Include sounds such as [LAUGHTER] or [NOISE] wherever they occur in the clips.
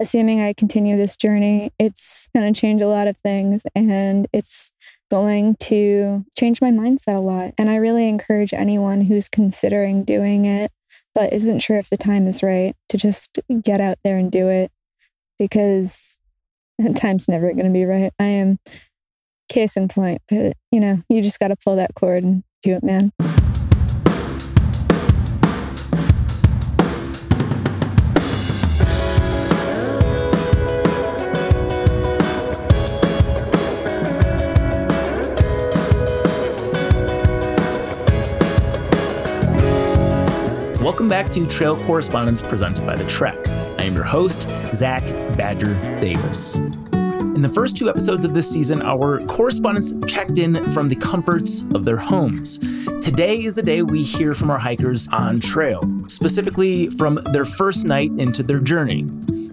assuming I continue this journey, it's going to change a lot of things and it's going to change my mindset a lot. And I really encourage anyone who's considering doing it, but isn't sure if the time is right to just get out there and do it because [LAUGHS] time's never going to be right. I am case in point, but you know, you just got to pull that cord and do it, man. Back to Trail Correspondence presented by The Trek. I am your host, Zach Badger Davis. In the first two episodes of this season, our correspondents checked in from the comforts of their homes. Today is the day we hear from our hikers on trail, specifically from their first night into their journey.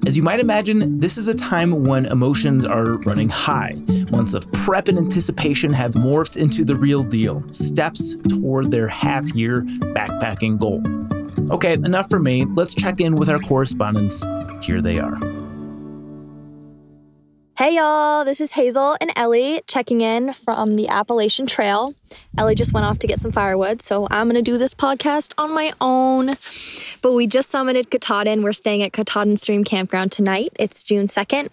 As you might imagine, this is a time when emotions are running high. Months of prep and anticipation have morphed into the real deal steps toward their half year backpacking goal. Okay, enough for me. Let's check in with our correspondents. Here they are. Hey y'all, this is Hazel and Ellie checking in from the Appalachian Trail. Ellie just went off to get some firewood, so I'm gonna do this podcast on my own. But we just summited Katahdin. We're staying at Katahdin Stream Campground tonight. It's June 2nd,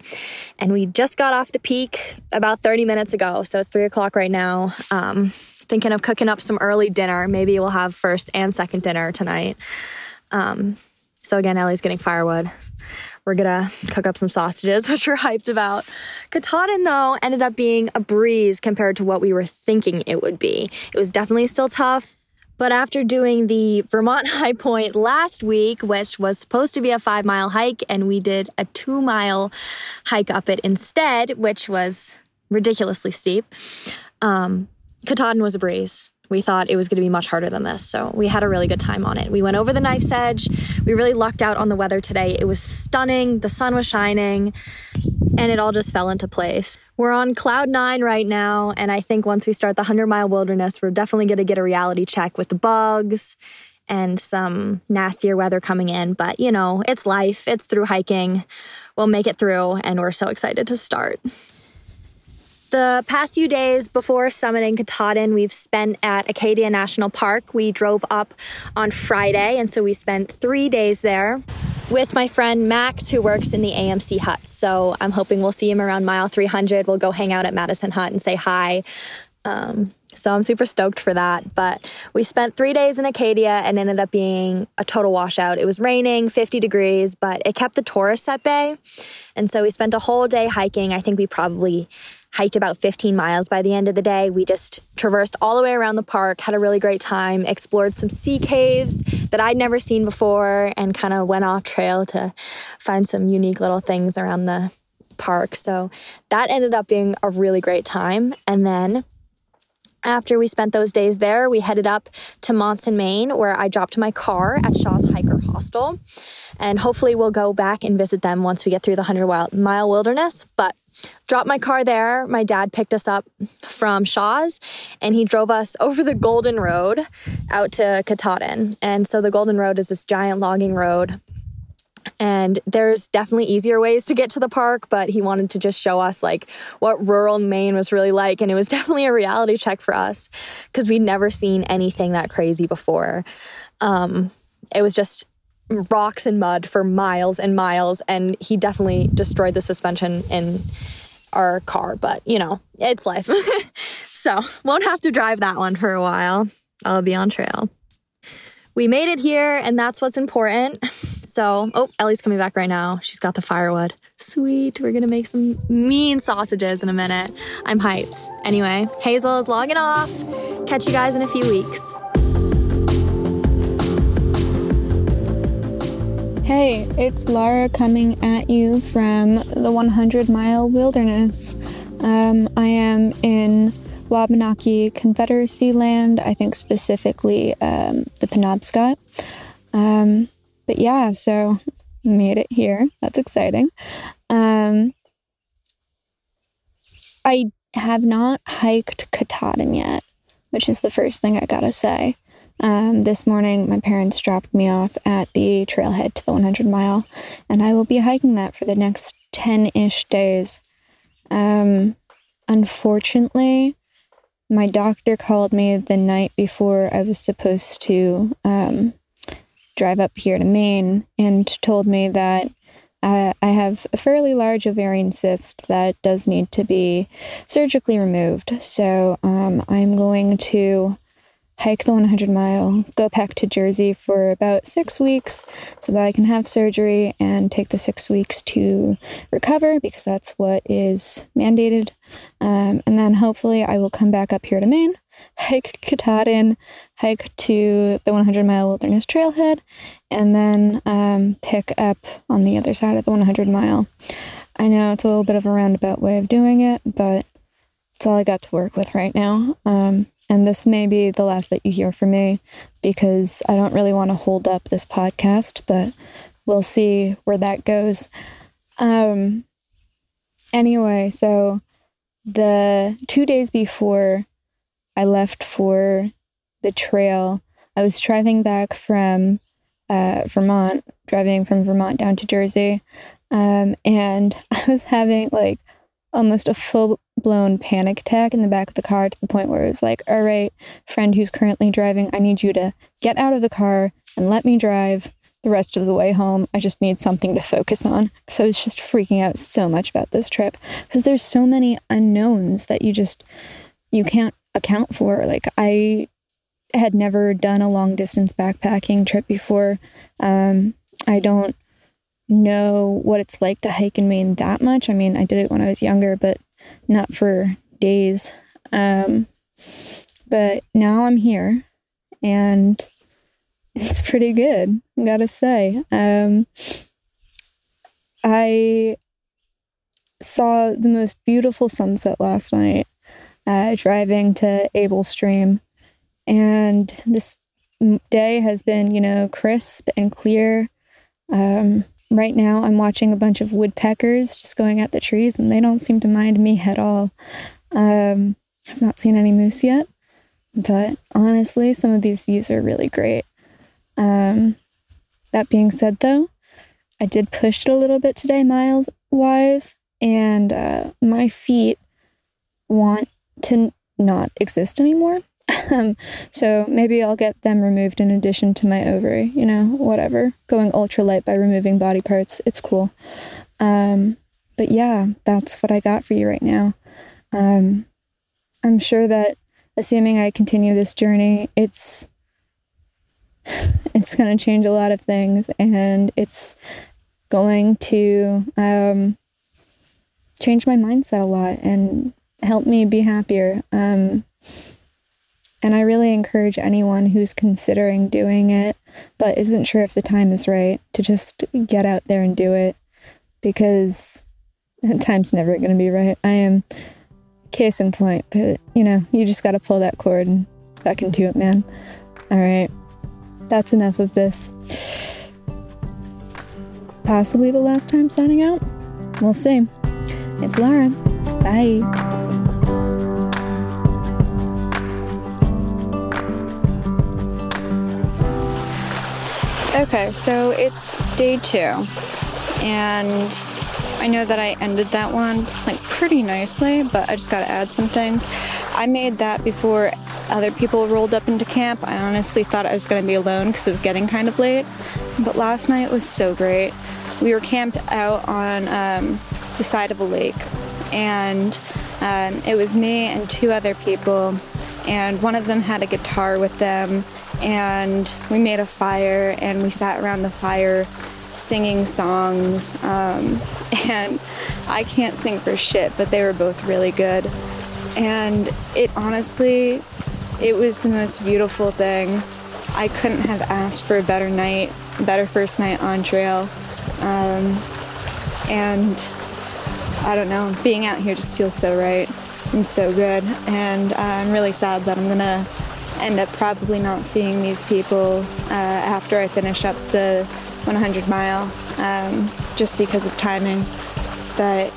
and we just got off the peak about 30 minutes ago, so it's 3 o'clock right now. Um, thinking of cooking up some early dinner. Maybe we'll have first and second dinner tonight. Um, so again, Ellie's getting firewood. We're gonna cook up some sausages, [LAUGHS] which we're hyped about. Katahdin, though, ended up being a breeze compared to what we were thinking it would be. It was definitely still tough. But after doing the Vermont [LAUGHS] High Point last week, which was supposed to be a five mile hike, and we did a two mile hike up it instead, which was ridiculously steep, um, Katahdin was a breeze. We thought it was going to be much harder than this, so we had a really good time on it. We went over the knife's edge. We really lucked out on the weather today. It was stunning. The sun was shining, and it all just fell into place. We're on cloud nine right now, and I think once we start the 100 mile wilderness, we're definitely going to get a reality check with the bugs and some nastier weather coming in. But you know, it's life, it's through hiking. We'll make it through, and we're so excited to start. The past few days before summiting Katahdin, we've spent at Acadia National Park. We drove up on Friday, and so we spent three days there with my friend Max, who works in the AMC hut. So I'm hoping we'll see him around mile 300. We'll go hang out at Madison Hut and say hi. Um, so I'm super stoked for that. But we spent three days in Acadia and ended up being a total washout. It was raining, 50 degrees, but it kept the tourists at bay. And so we spent a whole day hiking. I think we probably hiked about 15 miles by the end of the day. We just traversed all the way around the park, had a really great time, explored some sea caves that I'd never seen before, and kind of went off trail to find some unique little things around the park. So that ended up being a really great time. And then after we spent those days there, we headed up to Monson, Maine, where I dropped my car at Shaw's Hiker Hostel. And hopefully, we'll go back and visit them once we get through the 100 mile wilderness. But dropped my car there. My dad picked us up from Shaw's and he drove us [LAUGHS] over the Golden Road out to Katahdin. And so the Golden Road is this giant logging road. And there's definitely easier ways to get to the park, but he wanted to just show us like what rural Maine was really like. And it was [LAUGHS] definitely a reality check for us because we'd never seen anything that crazy before. Um, it was just rocks and mud for miles and miles and he definitely destroyed the suspension in our car but you know it's life. [LAUGHS] So won't have to drive that one for a while. I'll be on trail. We made it here and that's what's important. [LAUGHS] So oh ellie's coming back right now. She's got the firewood. Sweet. We're gonna make some mean sausages in a minute. I'm hyped. Anyway hazel is logging off. Catch you guys in a few weeks Hey, it's Lara coming at you from the 100 mile wilderness. Um, I am in Wabanaki Confederacy land, I think specifically um, the Penobscot. Um, but yeah, so made it here. That's exciting. Um, I have not hiked Katahdin yet, which is the first thing I gotta say. Um, this morning, my parents dropped me off at the trailhead to the 100 mile, and I will be hiking that for the next 10 ish days. Um, unfortunately, my doctor called me the night before I was supposed to um, drive up here to Maine and told me that uh, I have a fairly large ovarian cyst that does need to be surgically removed. So um, I'm going to hike the 100 mile, go back to Jersey for about six weeks so that I can have surgery and take the six weeks to recover because that's what is mandated. Um, and then hopefully I will come back up here to Maine, [LAUGHS] hike Katahdin, hike to the 100 mile wilderness trailhead, and then um, pick up on the other side of the 100 mile. I know it's a little bit of a roundabout way of doing it, but it's all I got to work with right now. Um, and this may be the last that you hear from me because I don't really want to hold up this podcast, but we'll see where that goes. Um, anyway, so the two days before I left for the trail, I was driving back from uh, Vermont, driving from Vermont down to Jersey. Um, and [LAUGHS] I was having like almost a full blown panic attack in the back of the car to the point where it was like, all right, friend who's currently driving, I need you to get out of the car and let me drive the rest of the way home. I just need something to focus on. Because I was just freaking out so much about this trip. Because there's so many unknowns that you just you can't account for. Like I had never done a long distance backpacking trip before. Um, I don't know what it's like to hike in Maine that much. I mean, I did it when I was younger, but not for days. Um, but now I'm here and [LAUGHS] it's pretty good, I gotta say. Um, I saw the most beautiful sunset last night uh, driving to Abol Stream. And this day has been, you know, crisp and clear. Um, right now, I'm watching a bunch of woodpeckers just going at the trees, and they don't seem to mind me at all. Um, I've not seen any moose yet, but honestly, some of these views are really great. Um, that being said, though, I did push it a little bit today, miles wise, and uh, my feet want to not exist anymore. Um, so maybe I'll get them removed in addition to my ovary, you know, whatever. Going ultralight by removing body parts, it's cool. Um, but yeah, that's what I got for you right now. Um, I'm sure that assuming I continue this journey, it's [LAUGHS] it's going to change a lot of things and it's going to um, change my mindset a lot and help me be happier. Um, and I really encourage anyone who's considering doing it, but isn't sure if the time is right, to just get out there and do it because [LAUGHS] time's never going to be right. I am case in point, but you know, you just got to pull that cord and back into it, man. All right, that's enough of this. Possibly the last time signing out. We'll see. It's Lara. Bye. Okay, so it's day two, and I know that I ended that one like pretty nicely, but I just gotta add some things. I made that before other people rolled up into camp. I honestly thought I was gonna be alone because it was getting kind of late, but last night was so great. We were camped out on um, the side of a lake, and um, it was me and two other people, and one of them had a guitar with them and we made a fire and we sat around the fire singing songs. Um, [LAUGHS] and I can't sing for shit, but they were both really good. And it honestly, it was the most beautiful thing. I couldn't have asked for a better night, better first night on trail. Um, and I don't know, being out here just feels so right and so good. And I'm really sad that I'm gonna end up probably not seeing these people uh, after I finish up the 100 mile um, just because of timing. But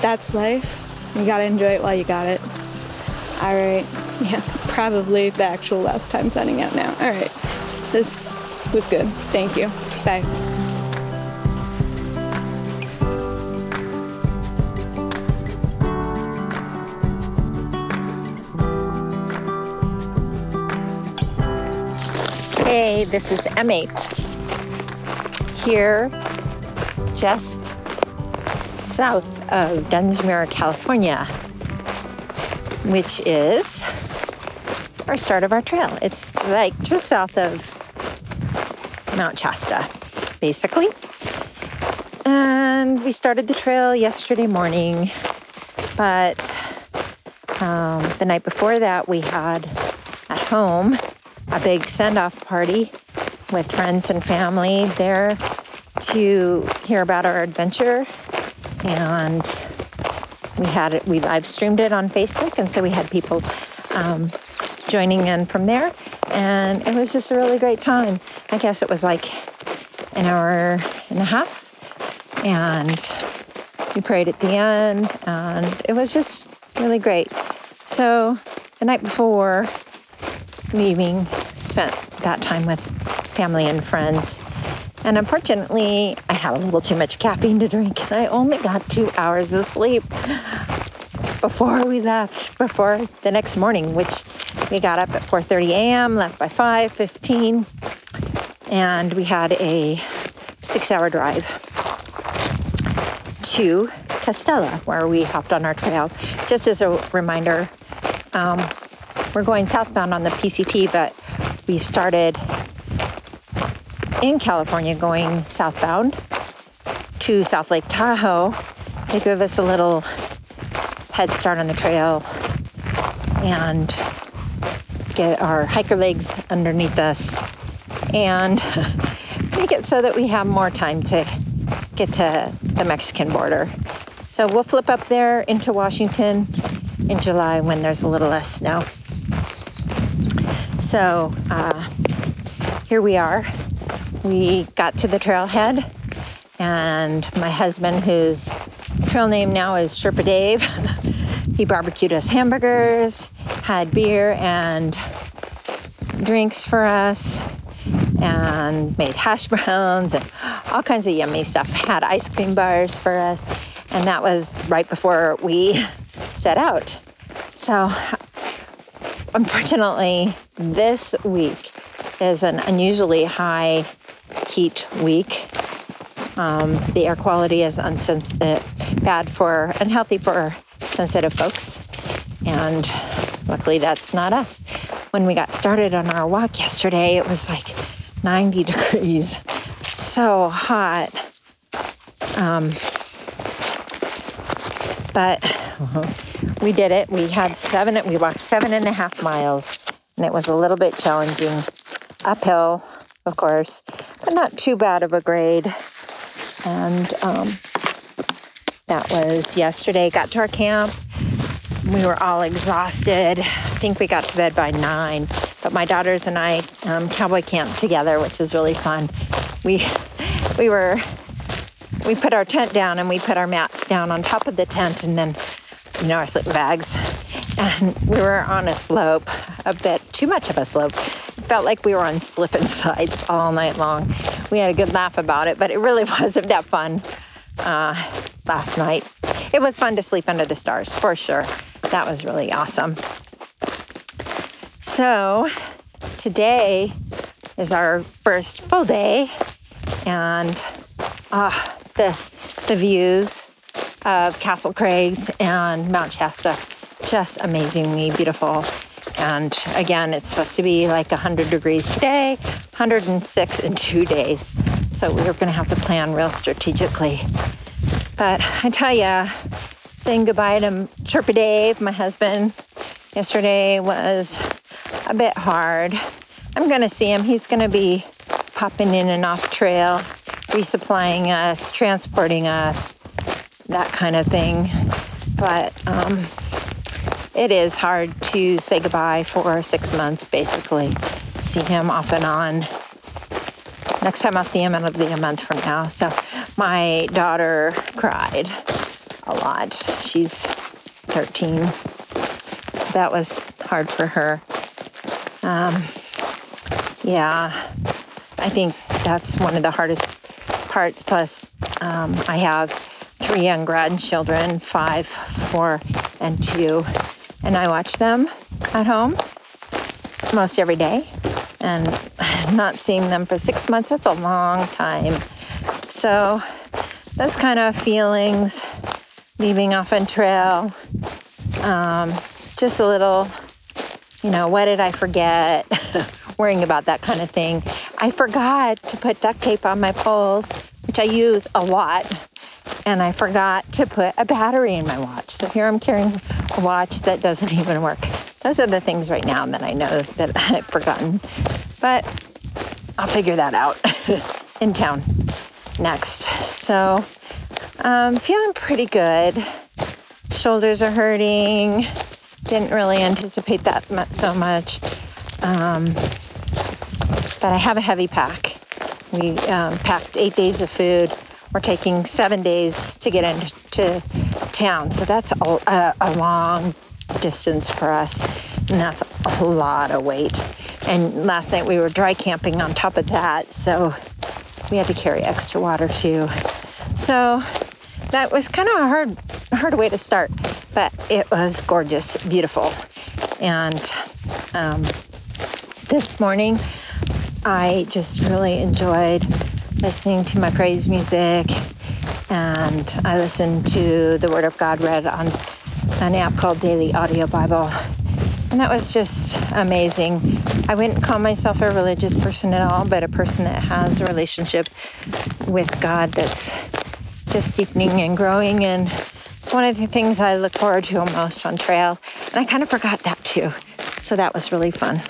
that's life. You gotta enjoy it while you got it. All right. [LAUGHS] Yeah. probably the actual last time signing out now. All right. This was good. Thank you. Bye. This is M8 here just south of Dunsmuir, California, which is our start of our trail. It's like just south of Mount Shasta, basically. And we started the trail yesterday morning, but um, the night before that, we had at home a big send off party with friends and family there to hear about our adventure. And we had it, we live streamed it on Facebook, and so we had people um, joining in from there. And it was just a really great time. I guess it was like an hour and a half. And we prayed at the end, and it was just really great. So the night before leaving, spent that time with family and friends. And unfortunately, I had a little too much caffeine to drink, and I only got two hours of sleep before we left, before the next morning, which we got up at 4:30 a.m., left by 5:15, and we had a six-hour drive to Castella, where we hopped on our trail. Just as a reminder, um, we're going southbound on the PCT, but we started in California going southbound to South Lake Tahoe to give us a little head start on the trail and get our hiker legs underneath us and [LAUGHS] make it so that we have more time to get to the Mexican border. So we'll flip up there into Washington in July when there's a little less snow. So uh, here we are. We got to the trailhead, and my husband, whose trail name now is Sherpa Dave, [LAUGHS] he barbecued us hamburgers, had beer and drinks for us, and made hash [LAUGHS] browns and all kinds of yummy stuff. Had ice cream bars for us, and that was right before we [LAUGHS] set out. So, unfortunately, this week is an unusually high heat week. Um, the air quality is unsensitive, bad for, unhealthy for sensitive folks. And luckily, that's not us. When we got started on our walk yesterday, it was like 90 [LAUGHS] degrees. So hot. Um, but we did it. We had seven, we walked seven and a half miles, and it was a little bit challenging. Uphill, of course, but not too bad of a grade. And um, that was yesterday. Got to our camp. We were all exhausted. I think we got to bed by nine. But my daughters and I um, cowboy camped together, which was really fun. We we were we put our tent down and we put our mats down on top of the tent and then you know our sleeping bags and we were on a slope a bit too much of a slope felt like we were on slip and [LAUGHS] sides all night long. We had a good laugh about it but it really [LAUGHS] wasn't that fun uh, last night. It was fun to sleep under the stars for sure. That was really awesome. So today is our first full day and ah the the views of Castle Crags and Mount Shasta just amazingly beautiful. And again, it's supposed to be like 100 degrees today, 106 in two days. So we're going to have to plan real strategically. But I tell you, saying goodbye to Sherpa Dave, my husband, yesterday was a bit hard. I'm going to see him. He's going to be popping in and off trail, resupplying us, transporting us, that kind of thing. But um, it is hard to say goodbye for six months, basically. See him off and on. Next time I'll see him, it'll be a month from now. So my daughter cried a lot. She's 13. So that was hard for her. Um, yeah, I think that's one of the hardest parts. Plus, um, I have three young grandchildren five, four, and two. And I watch them at home most every day. And [LAUGHS] not seeing them for six months, that's a long time. So, those kind of feelings, leaving off on trail, um, just a little, you know, what did I forget? [LAUGHS] Worrying about that kind of thing. I forgot to put duct tape on my poles, which I use a lot, and I forgot to put a battery in my watch. So here I'm carrying a watch that doesn't [LAUGHS] even work. Those are the things right now that I know that [LAUGHS] I've forgotten. But I'll figure that out [LAUGHS] in town next. So I'm um, feeling pretty good. Shoulders are hurting. Didn't really anticipate that so much. Um, but I have a heavy pack. We um, packed eight days of food. We're taking seven days to get into town. So that's a, a, long distance for us. And that's a lot of weight. And last night we were dry camping on top of that. So we had to carry extra water too. So that was kind of a hard, hard way to start, but it was gorgeous, beautiful. And um, this morning, I just really enjoyed listening to my praise music, and I listened to the Word of God read on an app called Daily Audio Bible. And that was just amazing. I wouldn't call myself a religious person at all, but a person that has a relationship with God that's just deepening and growing. And it's one of the things I look forward to most on trail. And I kind of forgot that too. So that was really fun.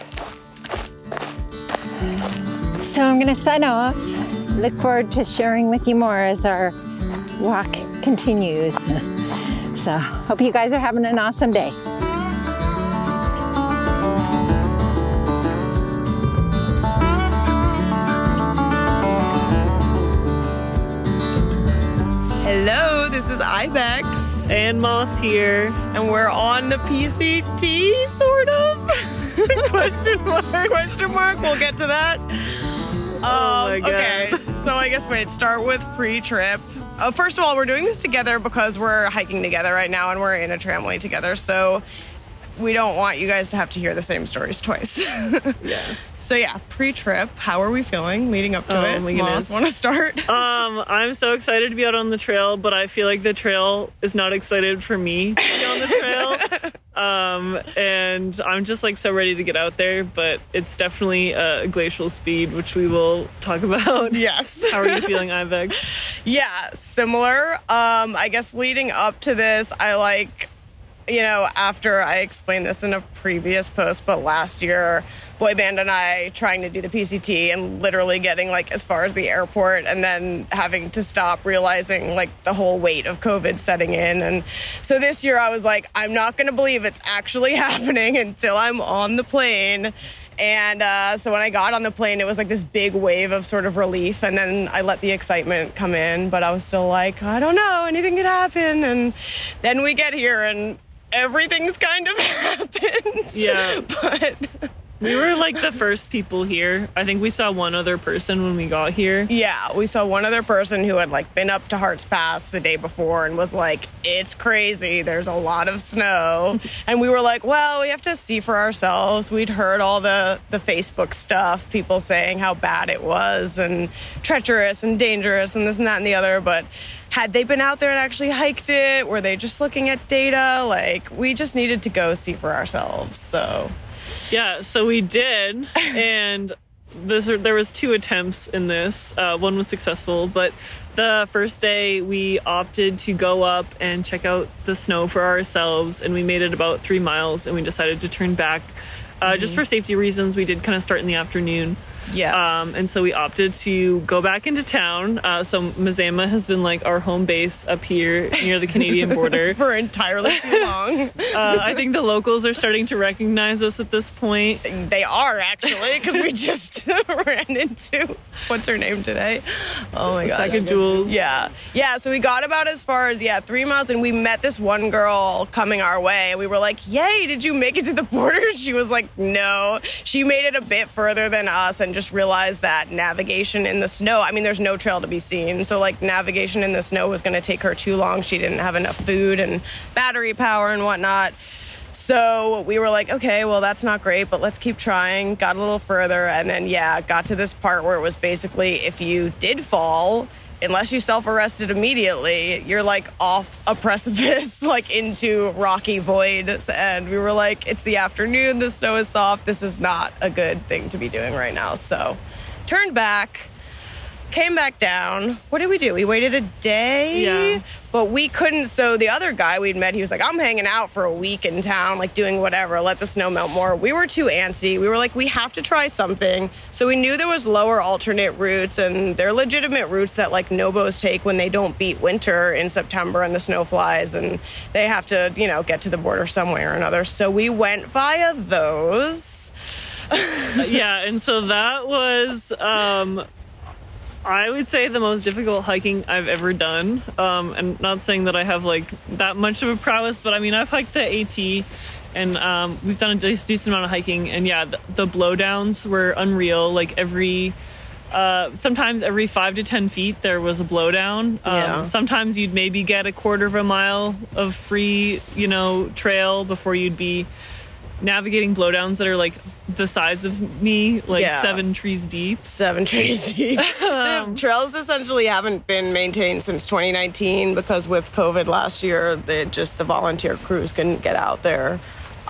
So I'm going to sign off. Look forward to sharing with you more as our walk continues. so hope you guys are having an awesome day. Hello, this is Ibex. And Moss here. And we're on the PCT, sort of. [LAUGHS] Question mark. Question mark. We'll get to that. Um, oh my um, God. Okay, so I guess wait, start with pre trip. Uh, first of all, we're doing this together because we're hiking together right now and we're in a tramway together. So we don't want you guys to have to hear the same stories twice. [LAUGHS] yeah. So yeah, pre-trip, how are we feeling leading up to oh, it? My goodness. Want to start? [LAUGHS] um, I'm so excited to be out on the trail, but I feel like the trail is not excited for me to be on the trail. [LAUGHS] um, and I'm just like so ready to get out there, but it's definitely a glacial speed, which we will talk [LAUGHS] about. Yes. how are you feeling, Ibex? [LAUGHS] Yeah, similar. Um, I guess leading up to this, I like you know, after I explained this in a previous post, but last year, Boy Band and I trying to do the PCT and literally getting like as far as the airport and then having to stop, realizing like the whole weight of COVID setting in. And so this year I was like, I'm not going to believe it's actually [LAUGHS] happening until I'm on the plane. And uh, so when I got on the plane, it was like this big wave of sort of relief. And then I let the excitement come in, but I was still like, I don't know, anything could happen. And then we get here and everything's kind of [LAUGHS] happened. Yeah. But we were like the first people here. I think we saw one other person when we got here. Yeah, we saw one other person who had like been up to Hart's Pass the day before and was like, "It's crazy. There's a lot of snow." [LAUGHS] and we were like, "Well, we have to see for ourselves." We'd heard all the the Facebook stuff, people saying how bad it was and treacherous and dangerous and this and that and the other, but had they been out there and actually hiked it? Were they just looking at data? Like, we just needed to go see for ourselves. So, yeah, so we did. [LAUGHS] And this, there was two attempts in this. Uh, one was successful, but the first day we opted to go up and check out the snow for ourselves, and we made it about three miles, and we decided to turn back uh, mm-hmm. just for safety reasons. We did kind of start in the afternoon. Yeah. Um, and so we opted to go back into town. Uh, so Mazama has been like our home base up here near the Canadian [LAUGHS] border. For entirely too [LAUGHS] long. uh, I think the locals are starting to recognize us at this point. they are actually, because we just [LAUGHS] ran into what's her name today? Oh my god. Second Jules. Yeah. Yeah. So we got about as far as, yeah, three miles, and we met this one girl coming our way. And we were like, Yay, did you make it to the border? She was like, No. She made it a bit further than us and just realized that navigation in the snow, I mean, there's no trail to be seen. So, like, navigation in the snow was going to take her too long. She didn't have enough food and battery power and whatnot. So we were like, okay, well, that's not great, but let's keep trying. Got a little further, and then, yeah, got to this part where it was basically if you did fall, unless you self arrested immediately, you're like off a precipice, [LAUGHS] like into rocky void. And we were like, it's the afternoon, the snow is soft. This is not a good thing to be doing right now. So turned back, came back down. What did we do? We waited a day. Yeah. But we couldn't. So the other guy we'd met, he was like, I'm hanging out for a week in town, like doing whatever, let the snow melt more. We were too antsy. We were like, we have to try something. So we knew there was lower alternate routes, and they're legitimate routes that like Nobos take when they don't beat winter in September and the snow flies, and they have to, you know, get to the border some way or another. So we went via those. [LAUGHS] yeah, and so that was, um, I would say, the most difficult hiking I've ever done. Um, and not saying that I have like that much of a prowess, but I mean, I've hiked the AT. And um, we've done a de- decent amount of hiking, and yeah, the, the blowdowns were unreal. Like every, uh, sometimes every five to ten feet, there was a blowdown. Um, Yeah. Sometimes you'd maybe get a quarter of a mile of free, you know, trail before you'd be navigating blowdowns that are like the size of me, like Yeah. seven trees deep. seven trees deep. [LAUGHS] the trails essentially haven't been maintained since 2019 because with COVID last year, they just the volunteer crews couldn't get out there.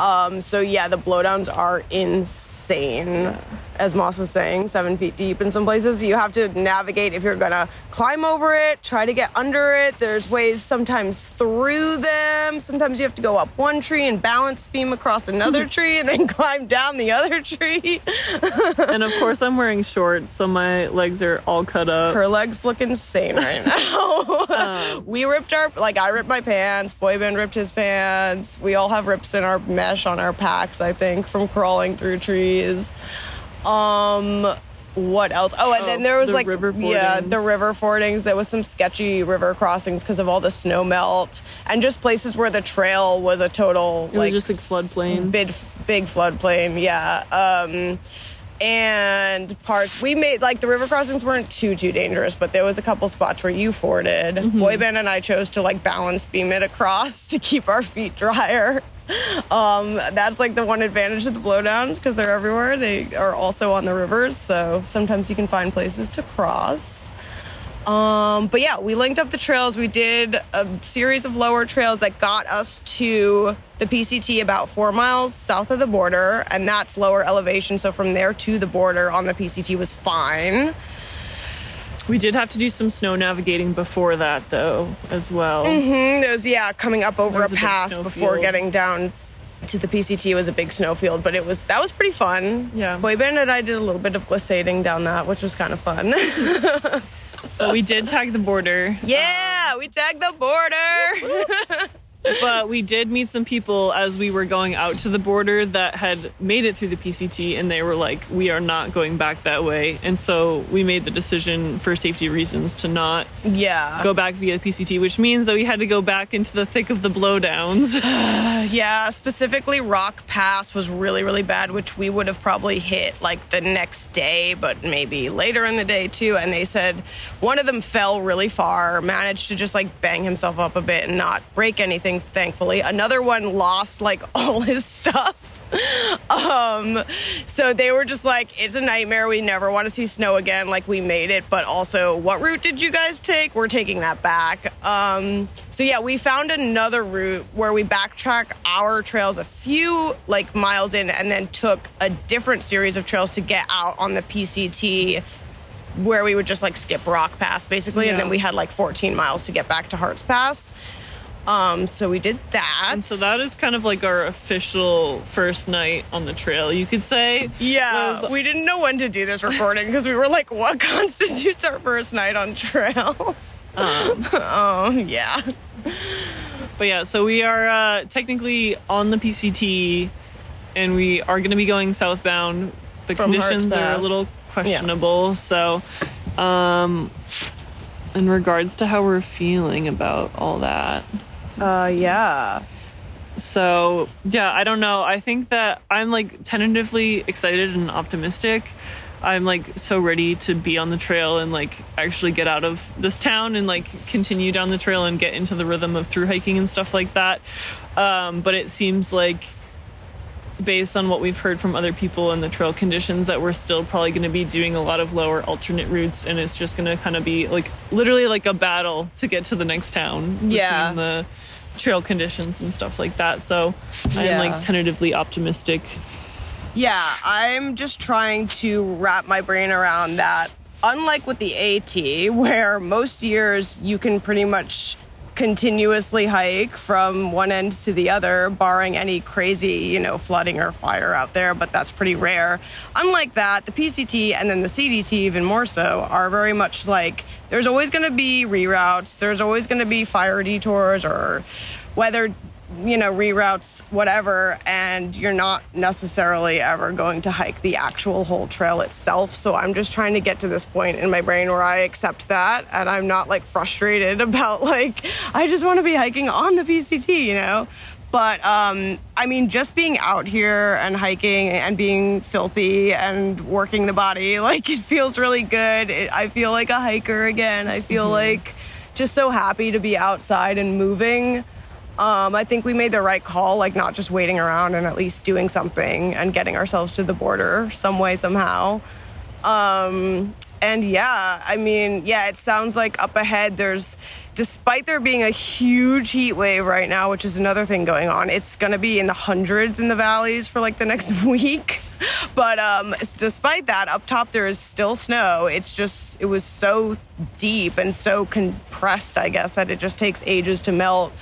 Um, so yeah, the blowdowns are insane. As Moss was saying, seven feet deep in some places. You have to navigate if you're gonna climb over it, try to get under it. There's ways sometimes through them. Sometimes you have to go up one tree and balance beam across another [LAUGHS] tree and then [LAUGHS] climb down the other tree. [LAUGHS] and of course, I'm wearing shorts, so my legs are all cut up. Her legs look insane right now. we ripped our like I ripped my pants. Boyband ripped his pants. We all have rips in our mesh on our packs. I think from crawling through trees. Um. What else? Oh, and Oh, then there was the like yeah, the river fordings. There was some sketchy river crossings because of all the snow melt, and just places where the trail was a total It was just, like, floodplain. big big floodplain. Yeah. Um, and parts we made like the river crossings weren't too too dangerous, but there was a couple spots where you forded. Mm-hmm. Boyband and I chose to like balance beam it across [LAUGHS] to keep our feet drier. Um, that's like the one advantage of the blowdowns because they're everywhere. They are also on the rivers, so sometimes you can find places to cross. Um, but yeah, we linked up the trails. We did a series of lower trails that got us to the PCT about four miles south of the border, and that's lower elevation. So from there to the border on the PCT was fine. We did have to do some snow navigating before that, though, as well. Mm, There was yeah, coming up over a pass before field. getting down to the PCT was a big snowfield, but it was that was pretty fun. Yeah. Boyband and I did a little bit of glissading down that, which was kind of fun. [LAUGHS] But we did tag the border. yeah, we tagged the border. But we did meet some people as we were going out to the border that had made it through the PCT and they were like, we are not going back that way. And so we made the decision for safety reasons to not yeah. go back via the PCT, which means that we had to go back into the thick of the blowdowns. [SIGHS] Yeah, specifically Rock Pass was really, really bad, which we would have probably hit like the next day, but maybe later in the day too. And they said one of them fell really far, managed to just like bang himself up a bit and not break anything, thankfully. Another one lost like [LAUGHS] all his stuff. um, so they were just like, it's a nightmare. We never want to see snow again. Like we made it, but also, what route did you guys take? We're taking that back. Um, so yeah, we found another route where we backtrack our trails a few like miles in, and then took a different series of trails to get out on the PCT. Where we would just like skip Rock Pass basically, and then we had like 14 miles to get back to Harts Pass. Um, so we did that. And so that is kind of like our official first night on the trail, you could say. Yeah, was- we didn't know when to do this recording because we were like, what [LAUGHS] constitutes our first night on trail? Um, oh, [LAUGHS] yeah. But yeah, so we are uh, technically on the PCT, and we are going to be going southbound. The From conditions are a little questionable, so um, in regards to how we're feeling about all that. Uh, yeah. So yeah, I don't know. I think that I'm like tentatively excited and optimistic. I'm like so ready to be on the trail and like actually get out of this town and like continue down the trail and get into the rhythm of through hiking and stuff like that. Um, but it seems like based on what we've heard from other people and the trail conditions that we're still probably going to be doing a lot of lower alternate routes and it's just going to kind of be like literally like a battle to get to the next town between Yeah. the trail conditions and stuff like that so i'm Yeah. like tentatively optimistic Yeah, I'm just trying to wrap my brain around that. Unlike with the AT, where most years you can pretty much continuously hike from one end to the other, barring any crazy, you know, flooding or fire out there, but that's pretty rare. Unlike that, the PCT and then the CDT, even more so, are very much like there's always going to be reroutes, there's always going to be fire detours or weather you know, reroutes, whatever, and you're not necessarily ever going to hike the actual whole trail itself. So I'm just trying to get to this point in my brain where I accept that and I'm not like frustrated [LAUGHS] about like, I just want to be hiking on the PCT, you know? But um, I mean, just being out here and hiking and being filthy and working the body, [LAUGHS] like it feels really good. It, I feel like a hiker again. I feel like just so happy to be outside and moving. Um, I think we made the right call, like not just waiting around and at least doing something and getting ourselves to the border some way, somehow. Um, and yeah, I mean, yeah, it sounds like up ahead there's, despite there being a huge heat wave right now, which is another thing going on, it's to be in the hundreds in the valleys for like the next [LAUGHS] week. But um, despite that, up top there is still snow. It's just, it was so deep and so compressed, I guess, that it just takes ages to melt.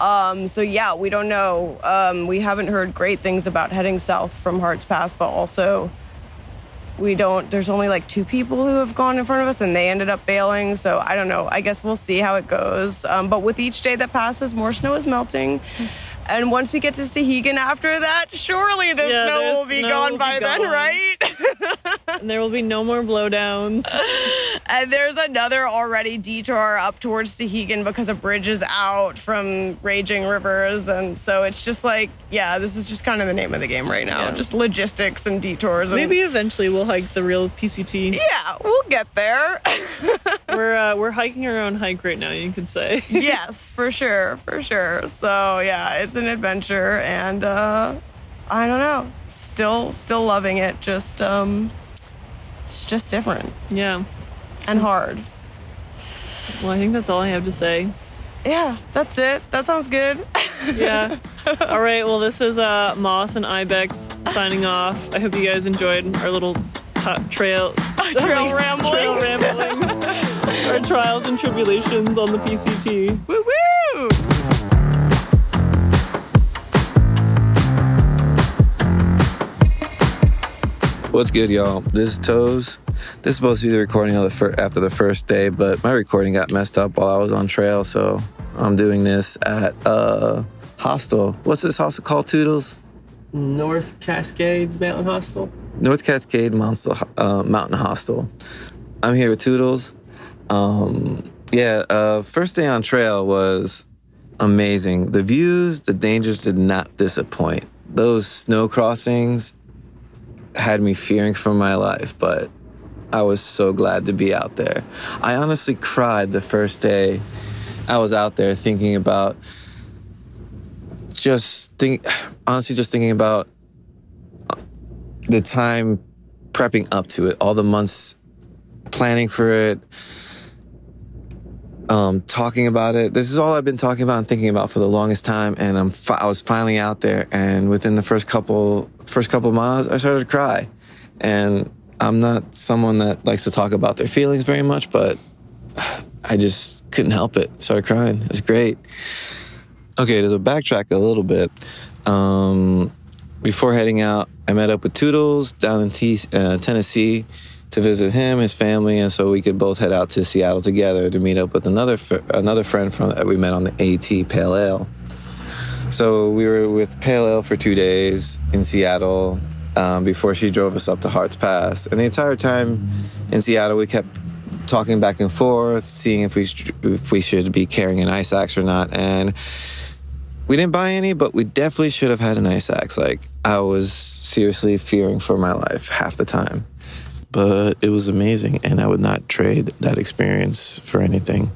Um, so yeah, we don't know. Um, we haven't heard great things about heading south from Harts Pass, but also we don't. There's only like two people who have gone in front of us, and they ended up bailing. So I don't know. I guess we'll see how it goes. Um, but with each day that passes, more snow is melting. And once we get to Stehekin after that, surely the Yeah, snow will be snow gone will be by then, gone. right? [LAUGHS] and there will be no more blowdowns [LAUGHS] And there's another already detour up towards Stehekin because a bridge is out from Raging Rivers. And so it's just like, yeah, this is just kind of the name of the game right now. Yeah. Just logistics and detours. And maybe eventually we'll hike the real pct Yeah, we'll get there. [LAUGHS] we're uh, we're hiking our own hike right now you could say yes, for sure, for sure. So yeah, it's an adventure and uh I don't know. Still still loving it. Just um it's just different yeah and hard. well i think that's all i have to say Yeah, that's it. That sounds good. yeah. [LAUGHS] All right. Well, this is uh, Moss and Ibex signing off. I hope you guys enjoyed our little t- trail [LAUGHS] Trail ramblings. trail ramblings, our trials and tribulations on the PCT. woo woo! What's good, y'all? This is Toes. This is supposed to be the recording of the fir- after the first day, but my recording got messed up while I was on trail, so I'm doing this at uh hostel. What's this hostel called? Toodles, North Cascades Mountain Hostel. North Cascade Mountain, uh, Mountain Hostel. I'm here with Toodles. Um, yeah, uh, first day on trail was amazing. The views, the dangers did not disappoint. Those snow crossings had me fearing for my life, but I was so glad to be out there. I honestly cried the first day I was out there thinking about just think honestly just thinking about the time prepping up to it, all the months planning for it, um, talking about it. This is all I've been talking about and thinking about for the longest time. And I'm fi- I was finally out there, and within the first couple first couple of miles, I started to cry. And I'm not someone that likes to talk about their feelings very much, but I just couldn't help it. Started crying. It was great. Okay, to backtrack a little bit. Um, before heading out, I met up with Toodles down in T- uh, Tennessee to visit him, his family, and so we could both head out to Seattle together to meet up with another another friend from that we met on the AT Pale Ale. So we were with Pale Ale for two days in Seattle um, before she drove us up to Harts Pass, and the entire time in Seattle we kept talking back and forth, seeing if we if we should be carrying an ice axe or not, and we didn't buy any, but we definitely should have had an ice axe. Like I was seriously fearing for my life half the time. But it was amazing and I would not trade that experience for anything.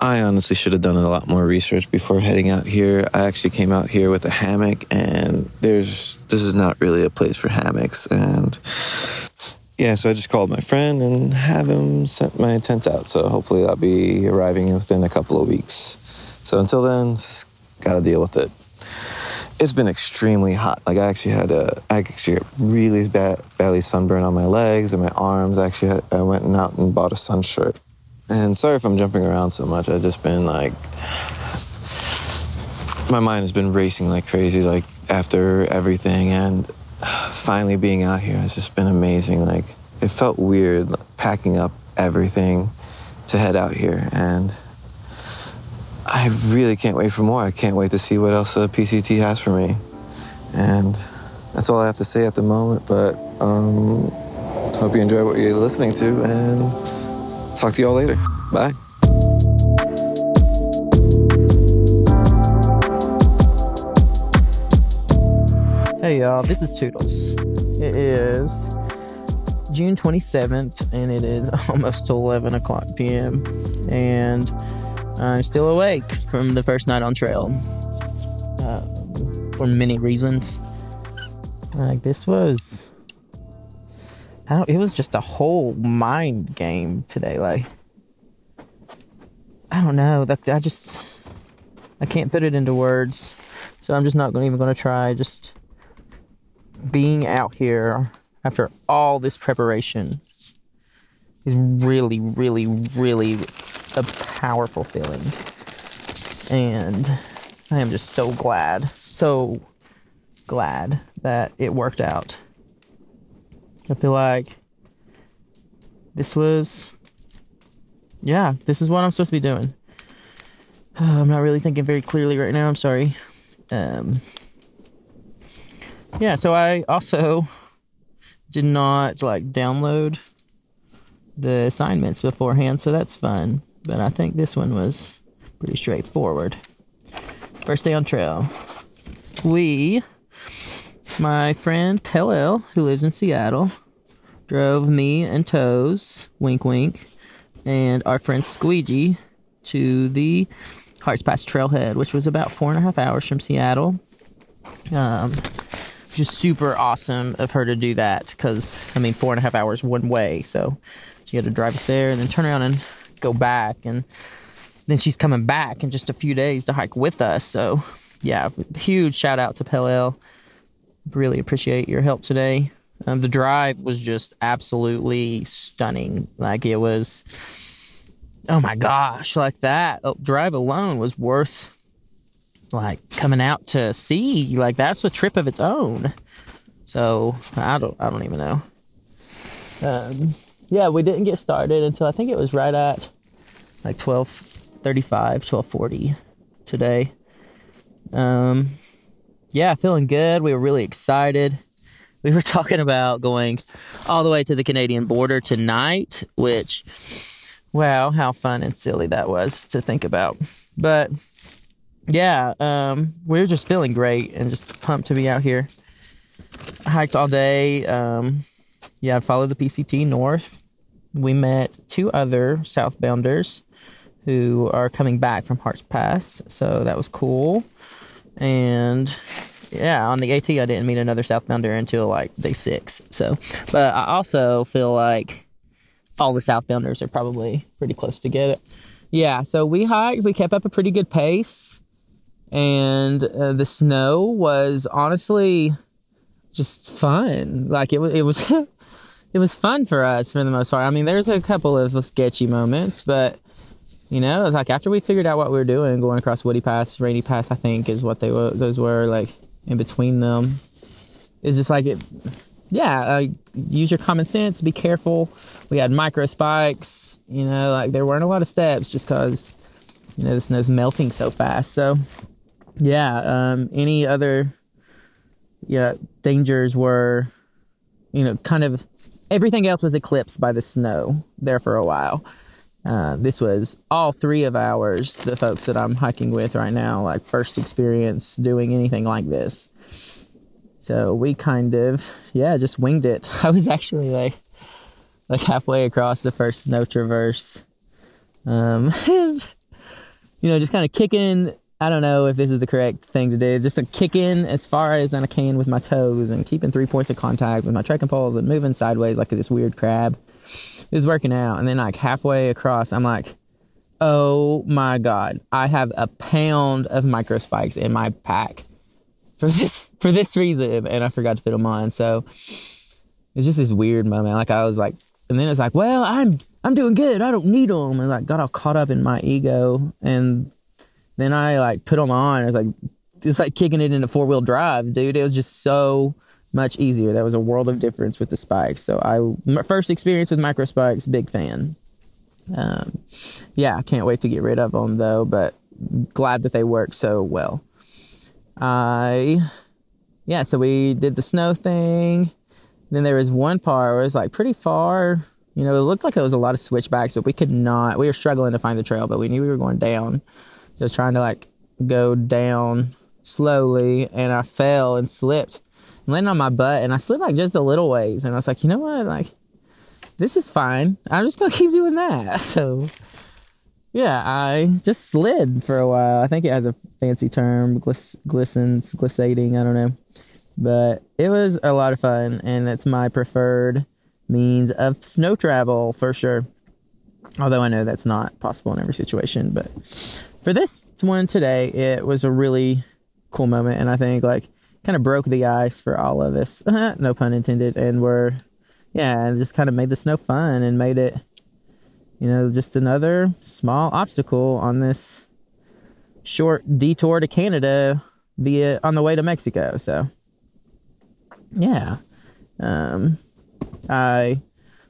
I honestly should have done a lot more research before heading out here. I actually came out here with a hammock and there's this is not really a place for hammocks and yeah, so I just called my friend and have him set my tent out. So hopefully I'll be arriving within a couple of weeks. So until then, just gotta deal with it. It's been extremely hot. Like I actually had a, I actually got really bad, badly sunburn on my legs and my arms. I actually, had, I went out and bought a sun shirt. And sorry if I'm jumping around so much. I've just been like, my mind has been racing like crazy. Like after everything and finally being out here has just been amazing. Like it felt weird like, packing up everything to head out here and I really can't wait for more. I can't wait to see what else the PCT has for me. And that's all I have to say at the moment. But um, hope you enjoy what you're listening to and talk to y'all later. Bye. Hey y'all, this is Toodles. It is June 27th and it is [LAUGHS] almost 11 o'clock p.m. And I'm still awake from the first night on trail uh, for many reasons. Like, this was. I don't, it was just a whole mind game today. Like, I don't know. That I just. I can't put it into words. So I'm just not gonna, even going to try. Just being out here after all this preparation is really, really, really a powerful feeling. And I am just so glad, so glad that it worked out. I feel like this was, yeah, this is what I'm supposed to be doing. [SIGHS] I'm not really thinking very clearly right now. I'm sorry. Um, yeah, so I also did not like download the assignments beforehand, so that's fun. But I think this one was pretty straightforward. First day on trail. We, my friend Pelel, who lives in Seattle, drove me and Toes, wink wink, and our friend Squeegee to the Harts Pass Trailhead, which was about four and a half hours from Seattle. Um, just super awesome of her to do that because I mean four and a half hours one way, so she had to drive us there and then turn around and go back, and then she's coming back in just a few days to hike with us. So yeah, huge shout out to Pelel. Really appreciate your help today. Um, the drive was just absolutely stunning. Like it was, oh my gosh, like that drive alone was worth like coming out to see like that's a trip of its own so i don't i don't even know um, yeah we didn't get started until i think it was right at like 1235 1240 today um yeah feeling good we were really excited we were [LAUGHS] talking about going all the way to the canadian border tonight which wow how fun and silly that was to think about but yeah, um, we are just feeling great and just pumped to be out here. Hiked all day. Um, yeah, followed the PCT north. We met two other southbounders who are coming back from Harts Pass, so that was cool. And yeah, on the AT, I didn't meet another southbounder until like day six. So, but I also feel like all the southbounders are probably pretty close to get it. Yeah, so we hiked. We kept up a pretty good pace and uh, the snow was honestly just fun. Like it was, it was, [LAUGHS] it was fun for us for the most part. I mean, there's a couple of sketchy moments, but You know, it was like after we figured out what we were doing, going across Woody Pass, Rainy Pass, I think is what they were. Those were like in between them. It's just like it. Yeah, uh, use your common sense. Be careful. We had micro spikes. You know, like there weren't a lot of steps just because you know the snow's melting so fast. So yeah, um, any other yeah dangers were you know kind of everything else was eclipsed by the snow there for a while. Uh, this was all three of ours, the folks that I'm hiking with right now, like first experience doing anything like this. So we kind of, yeah, just winged it. [LAUGHS] I was actually like, like halfway across the first snow traverse. Um, [LAUGHS] you know, just kind of kicking. I don't know if this is the correct thing to do. Just a kick in as far as I can with my toes and keeping three points of contact with my trekking poles and moving sideways like this weird crab is working out. And then like halfway across, I'm like, oh my God, I have a pound of micro spikes in my pack for this, for this reason. And I forgot to put them on. So it's just this weird moment. Like I was like, and then it's like, well, I'm, I'm doing good. I don't need them. And like got all caught up in my ego. And then I like put them on. It was like, just like kicking it into four wheel drive, dude. It was just so much easier. That was a world of difference with the spikes. So I my first experience with micro spikes, big fan. Um, yeah, I can't wait to get rid of them though, but glad that they work so well. I yeah, so we did the snow thing. Then there was one part where it was like pretty far. You know, it looked like it was a lot of switchbacks, but we could not. We were struggling to find the trail, but we knew we were going down. So I was trying to like go down slowly, and I fell and slipped landed on my butt and I slid like just a little ways. And I was like, you know what? Like, this is fine. I'm just going [LAUGHS] to keep doing that. [LAUGHS] So, yeah, I just slid for a while. I think it has a fancy term, gliss, glistens, glissading. I don't know. But it was a lot of fun and it's my preferred means of snow travel for sure. Although I know that's not possible in every situation. But for this one today, it was a really cool moment. And I think like kind of broke the ice for all of us. no pun intended. And we're, yeah, just kind of made the snow fun and made it, you know, just another small obstacle on this short detour to Canada via on the way to Mexico. So, yeah. Um, I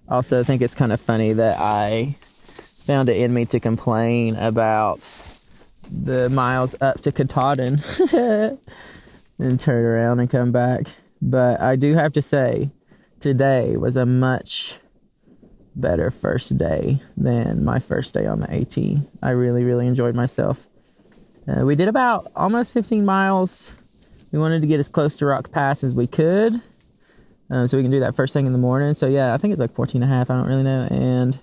also think it's kind of funny that I found it in me to complain about the miles up to Katahdin. [LAUGHS] and turn around and come back. But I do have to say, today was a much better first day than my first day on the AT. I really, really enjoyed myself. Uh, we did about almost 15 miles. We wanted to get as close to Rock Pass as we could. Um, so we can do that first thing in the morning. So yeah, I think it's like 14 and a half. I don't really know. And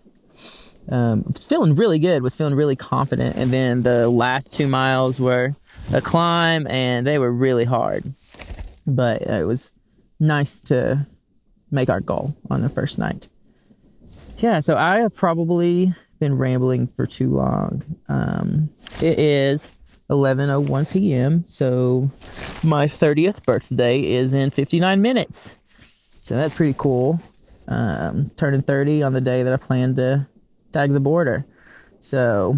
um, was feeling really good, was feeling really confident. And then the last two miles were a climb and they were really hard. But it was nice to make our goal on the first night. Yeah, so I have probably been rambling for too long. Um, it is 11:01 p.m. So my 30th birthday is in 59 minutes. So that's pretty cool. Um, turning 30 on the day that I plan to tag the border. So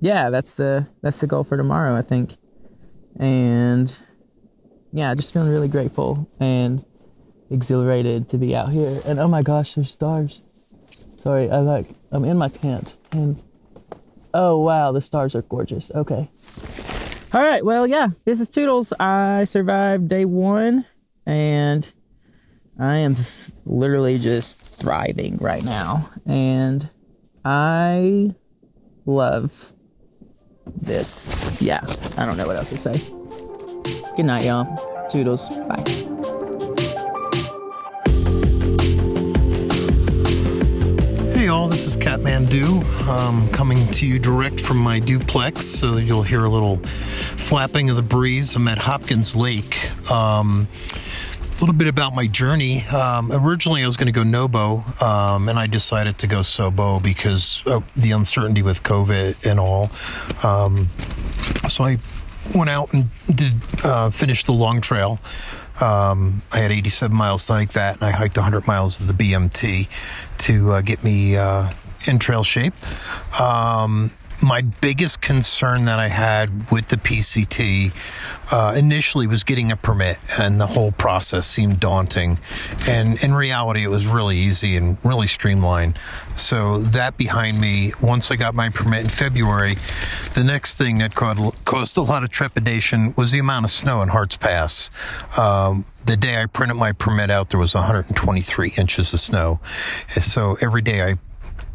yeah, that's the that's the goal for tomorrow, I think. And yeah, just feeling really grateful and exhilarated to be out here. And oh my gosh, there's stars. Sorry, I like I'm in my tent and oh wow, the stars are gorgeous. Okay. All right, well, yeah, this is Toodles. I survived day 1 and I am th- literally just thriving right now. And I love this. Yeah, I don't know what else to say. Good night, y'all. Toodles. Bye. Hey y'all, this is Catmandu, um, coming to you direct from my duplex, so you'll hear a little flapping of the breeze. I'm at Hopkins Lake. Um, little bit about my journey. Um, originally, I was going to go Nobo, um, and I decided to go Sobo because of the uncertainty with COVID and all. Um, so I went out and did uh, finish the long trail. Um, I had 87 miles to hike that, and I hiked 100 miles of the BMT to uh, get me uh, in trail shape. Um, my biggest concern that I had with the PCT uh, initially was getting a permit, and the whole process seemed daunting. And in reality, it was really easy and really streamlined. So that behind me, once I got my permit in February, the next thing that caused a lot of trepidation was the amount of snow in Harts Pass. Um, the day I printed my permit out, there was 123 inches of snow. So every day I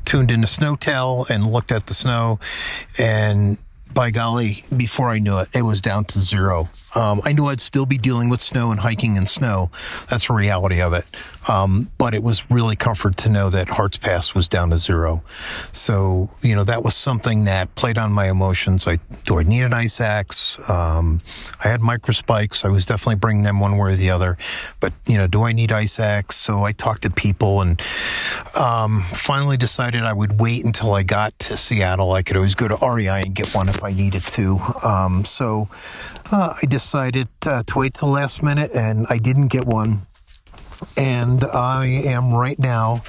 tuned into SNOTEL and looked at the snow and by golly, before I knew it, it was down to zero. Um, I knew I'd still be dealing with snow and hiking in snow. That's the reality of it. Um, but it was really comfort to know that Harts Pass was down to zero. So, you know, that was something that played on my emotions. I, do I need an ice axe? Um, I had micro spikes. I was definitely bringing them one way or the other. But, you know, do I need ice axe? So I talked to people and um, finally decided I would wait until I got to Seattle. I could always go to REI and get one if I needed to. Um, so uh, I decided uh, to wait till last minute and I didn't get one and I am right now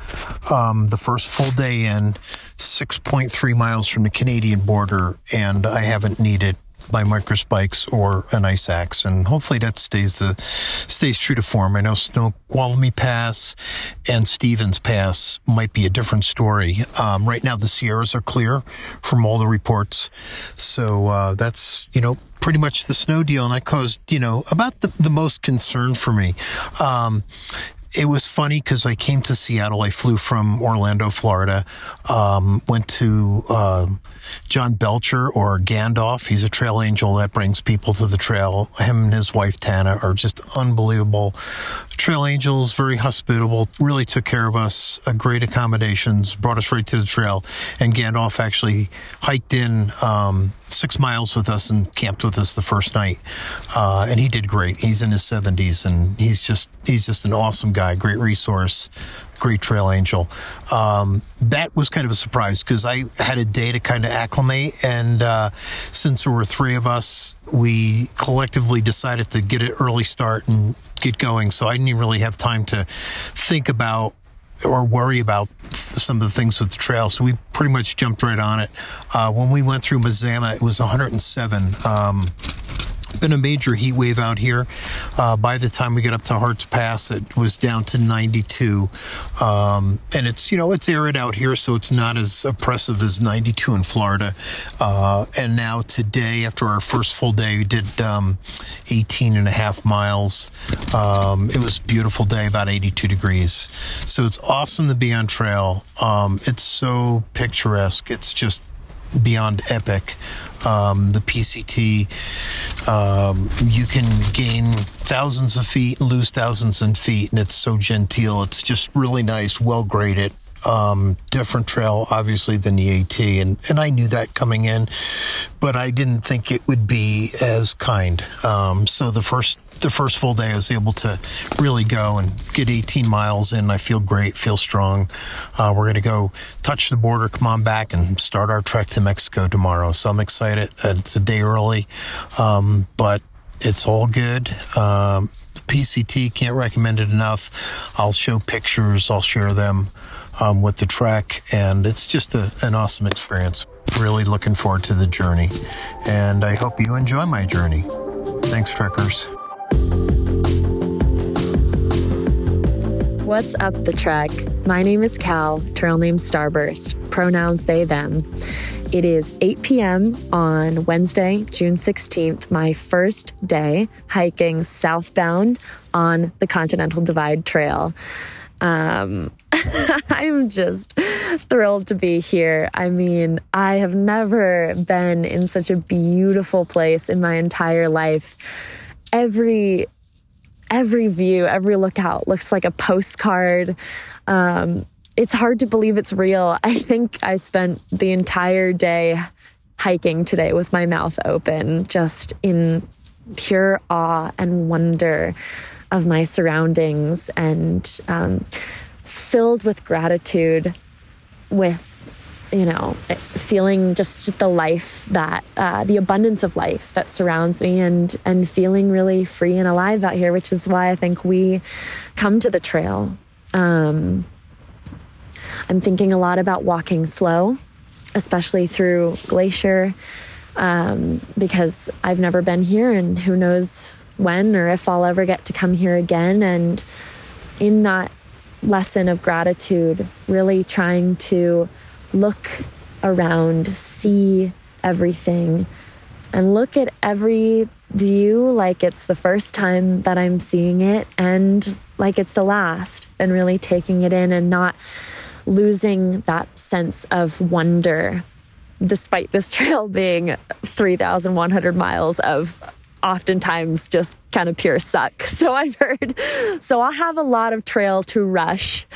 um, the first full day in 6.3 miles from the Canadian border, and I haven't needed my microspikes or an ice axe, and hopefully that stays the stays true to form. I know Snoqualmie Pass and Stevens Pass might be a different story. Um, right now, the Sierras are clear from all the reports, so uh, that's you know pretty much the snow deal, and I caused you know about the, the most concern for me. Um, it was funny because I came to Seattle. I flew from Orlando, Florida. Um, went to uh, John Belcher or Gandalf. He's a trail angel that brings people to the trail. Him and his wife Tana are just unbelievable trail angels. Very hospitable. Really took care of us. Uh, great accommodations. Brought us right to the trail. And Gandalf actually hiked in um, six miles with us and camped with us the first night. Uh, and he did great. He's in his 70s and he's just he's just an awesome guy, great resource, great trail angel. Um, that was kind of a surprise because I had a day to kind of acclimate. And uh, since there were three of us, we collectively decided to get an early start and get going. So I didn't really have time to think about or worry about some of the things with the trail. So we pretty much jumped right on it. Uh, when we went through Mazama, it was 107. Um, been a major heat wave out here. Uh, by the time we get up to Harts Pass, it was down to 92. Um, and it's, you know, it's arid out here, so it's not as oppressive as 92 in Florida. Uh, and now today, after our first full day, we did um, 18 and a half miles. Um, it was beautiful day, about 82 degrees. So it's awesome to be on trail. Um, it's so picturesque. It's just beyond epic. Um, the PCT, um, you can gain thousands of feet lose thousands of feet, and it's so genteel. It's just really nice, well graded. Um, different trail, obviously, than the AT, and, and I knew that coming in, but I didn't think it would be as kind. Um, so the first the first full day, I was able to really go and get 18 miles in. I feel great, feel strong. Uh, we're going to go touch the border, come on back, and start our trek to Mexico tomorrow. So I'm excited. It's a day early, um, but it's all good. Um, PCT can't recommend it enough. I'll show pictures, I'll share them um, with the trek, and it's just a, an awesome experience. Really looking forward to the journey, and I hope you enjoy my journey. Thanks, trekkers. What's up the trek? My name is Cal, trail name Starburst, pronouns they, them. It is 8 p.m. on Wednesday, June 16th, my first day hiking southbound on the Continental Divide Trail. Um, [LAUGHS] I'm just thrilled to be here. I mean, I have never been in such a beautiful place in my entire life. Every every view, every lookout looks like a postcard. Um, it's hard to believe it's real. [LAUGHS] I think I spent the entire day hiking today with my mouth open, just in pure awe and wonder of my surroundings and um, filled with gratitude with you know, feeling just the life that, uh, the abundance of life that surrounds me and, and feeling really free and alive out here, which is why I think we come to the trail. Um, I'm thinking a lot about walking slow. especially through Glacier, um, because I've never been here and who knows when or if I'll ever get to come here again. And in that lesson of gratitude, really trying to look around, see everything, and look at every view like it's the first time that I'm seeing it and like it's the last, and really taking it in and not losing that sense of wonder despite this [LAUGHS] trail being 3,100 miles of oftentimes just kind of pure suck. [LAUGHS] So I've heard. So I'll have a lot of trail to rush.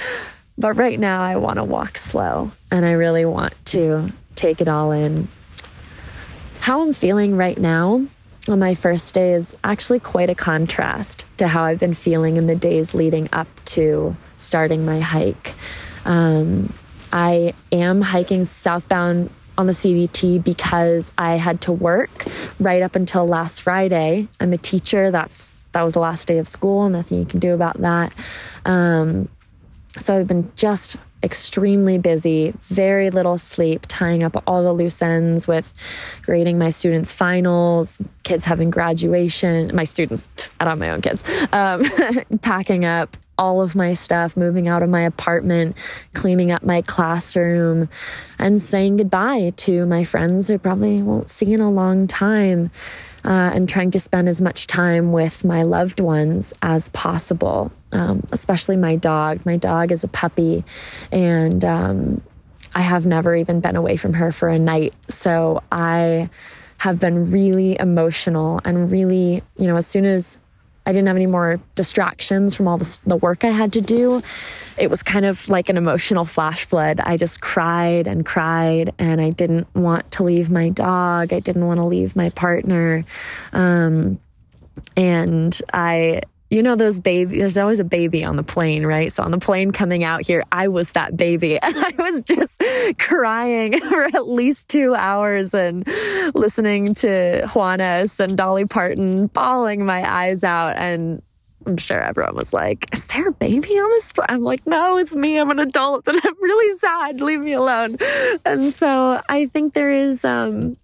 But right now, I want to walk slow and I really want to take it all in. How I'm feeling right now on my first day is actually quite a contrast to how I've been feeling in the days leading up to starting my hike. Um, I am hiking southbound on the CDT because I had to work right up until last Friday. I'm a teacher. That's that was the last day of school. Nothing you can do about that. Um, so I've been just extremely busy, very little sleep, tying up all the loose ends with grading my students' finals, kids having graduation, my students, I don't have my own kids, um, [LAUGHS] packing up all of my stuff, moving out of my apartment, cleaning up my classroom, and saying goodbye to my friends who probably won't see in a long time uh, and trying to spend as much time with my loved ones as possible, um, especially my dog. My dog is a puppy, and um, I have never even been away from her for a night. So I have been really emotional and really, you know, as soon as I didn't have any more distractions from all the, the work I had to do. It was kind of like an emotional flash flood. I just cried and cried, and I didn't want to leave my dog. I didn't want to leave my partner. Um, and I you know those baby there's always a baby on the plane right so on the plane coming out here i was that baby [LAUGHS] and i was just crying [LAUGHS] for at least two hours and listening to juanes and dolly parton bawling my eyes out and I'm sure everyone was like, Is there a baby on this? I'm like, No, it's me. I'm an adult and I'm really sad. Leave me alone. And so I think there is um,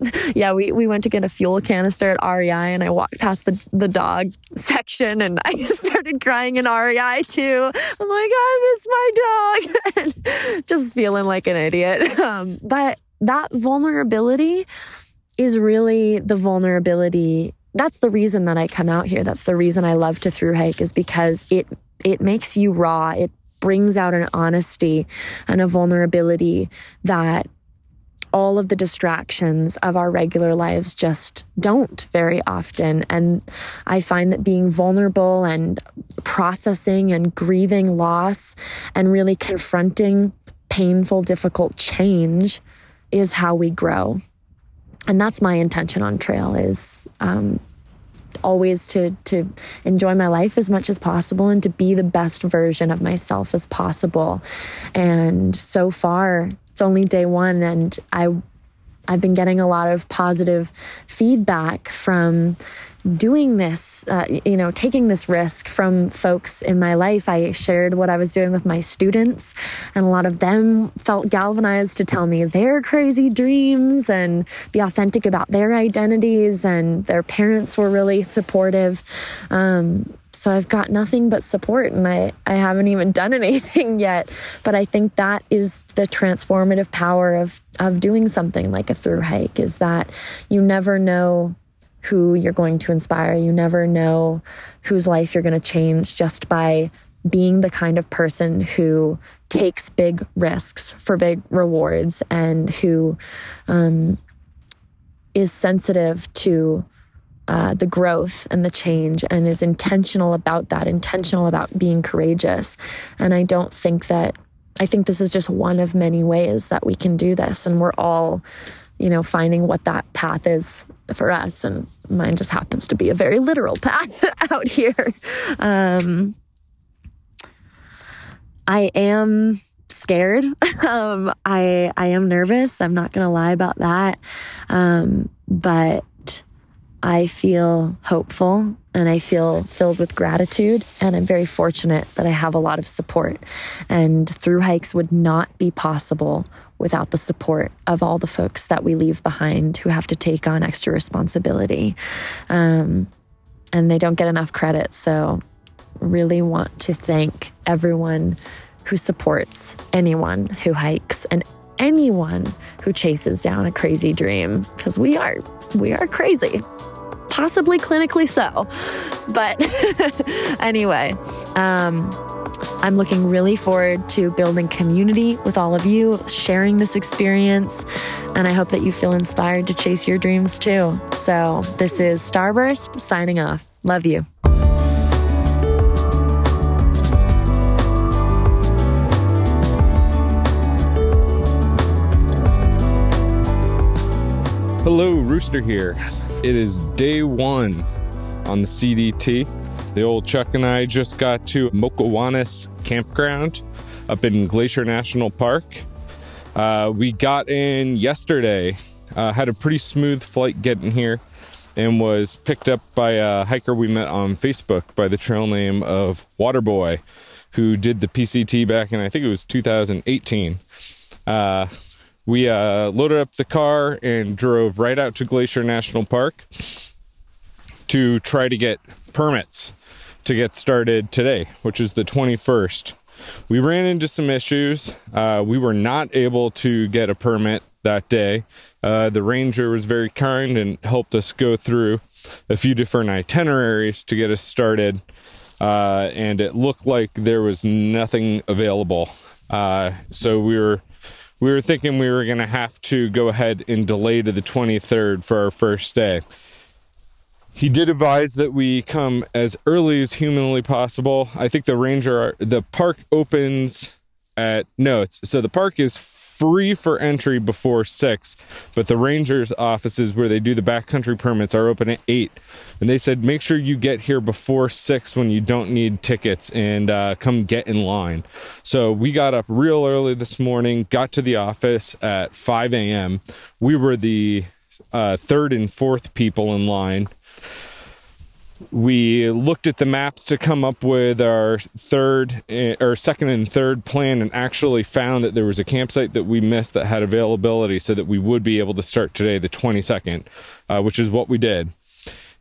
[LAUGHS] yeah, we, we went to get a fuel canister at REI and I walked past the, the dog [LAUGHS] section and I [LAUGHS] started crying in REI too. I'm like, I miss my dog. just feeling like an idiot. Um, but that vulnerability is really the vulnerability. That's the reason that I come out here. That's the reason I love to through hike is because it it makes you raw. It brings out an honesty and a vulnerability that all of the distractions of our regular lives just don't very often. And I find that being vulnerable and processing and grieving loss and really confronting painful, difficult change is how we grow. And that's my intention on trail is um, always to to enjoy my life as much as possible and to be the best version of myself as possible. And so far, it's only day one and I I've been getting a lot of positive feedback from doing this, uh, you know, taking this risk from folks in my life. I shared what I was doing with my students, and a lot of them felt galvanized to tell me their crazy dreams and be authentic about their identities, and their parents were really supportive. Um, so I've got nothing but support and I, I haven't even done [LAUGHS] anything yet. But I think that is the transformative power of, of doing something like a through hike is that you never know who you're going to inspire. You never know whose life you're going to change just by being the kind of person who takes big risks for big rewards and who um, is sensitive to uh, the growth and the change and is intentional about that, intentional about being courageous. And I don't think that, I think this is just one of many ways that we can do this. And we're all, you know, finding what that path is for us. And mine just happens to be a very literal path [LAUGHS] out here. Um, I am scared. [LAUGHS] um, I I am nervous. I'm not gonna lie about that. Um, but I feel hopeful and I feel filled with gratitude. And I'm very fortunate that I have a lot of support. And through hikes would not be possible without the support of all the folks that we leave behind who have to take on extra responsibility. Um, and they don't get enough credit. So, really want to thank everyone who supports anyone who hikes and anyone who chases down a crazy dream because we are we are crazy possibly clinically so. But [LAUGHS] anyway um, i'm looking really forward to building community with all of you sharing this experience and i hope that you feel inspired to chase your dreams too. So this is starburst signing off. Love you. Hello, Rooster here. It is day one on the CDT. The old Chuck and I just got to Mokowanis Campground up in Glacier National Park. Uh, we got in yesterday, uh, had a pretty smooth flight getting here, and was picked up by a hiker we met on Facebook by the trail name of Waterboy, who did the PCT back in, I think it was 2018. Uh, we uh, loaded up the car and drove right out to Glacier National Park to try to get permits to get started today, which is the 21st. We ran into some issues. Uh, we were not able to get a permit that day. Uh, the ranger was very kind and helped us go through a few different itineraries to get us started. Uh, and it looked like there was nothing available. Uh, so we were we were thinking we were going to have to go ahead and delay to the 23rd for our first day. He did advise that we come as early as humanly possible. I think the ranger, the park opens at no, so the park is free for entry before six, but the ranger's offices where they do the backcountry permits are open at eight. And they said make sure you get here before six when you don't need tickets and uh, come get in line. So we got up real early this morning, got to the office at 5 a.m. We were the uh, third and fourth people in line we looked at the maps to come up with our third eh, or second and third plan and actually found that there was a campsite that we missed that had availability so that we would be able to start today the 22nd uh, which is what we did.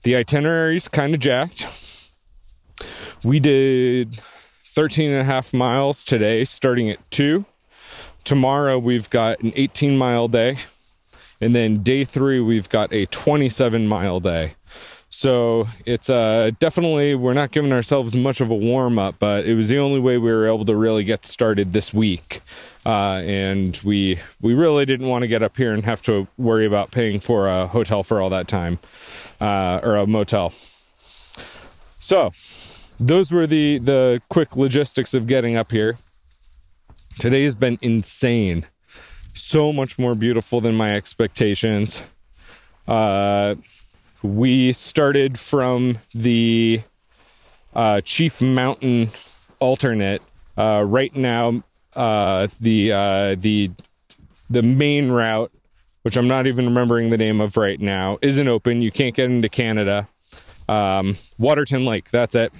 The itinerary's kind of jacked. We did 13 and a half miles today starting at 2 tomorrow we've got an 18 mile day. And then day three we've got a 27 mile day so it's uh, definitely, we're not giving ourselves much of a warm up, but it was the only way we were able to really get started this week. Uh, and we we really didn't want to get up here and have to worry about paying for a hotel for all that time uh, or a motel. So those were the the quick logistics of getting up here. Today has been insane, so much more beautiful than my expectations. Uh, we started from the uh, Chief Mountain alternate. Uh, right now, uh, the uh, the the main route, which I'm not even remembering the name of right now, isn't open. You can't get into Canada. Um, Waterton Lake, that's it.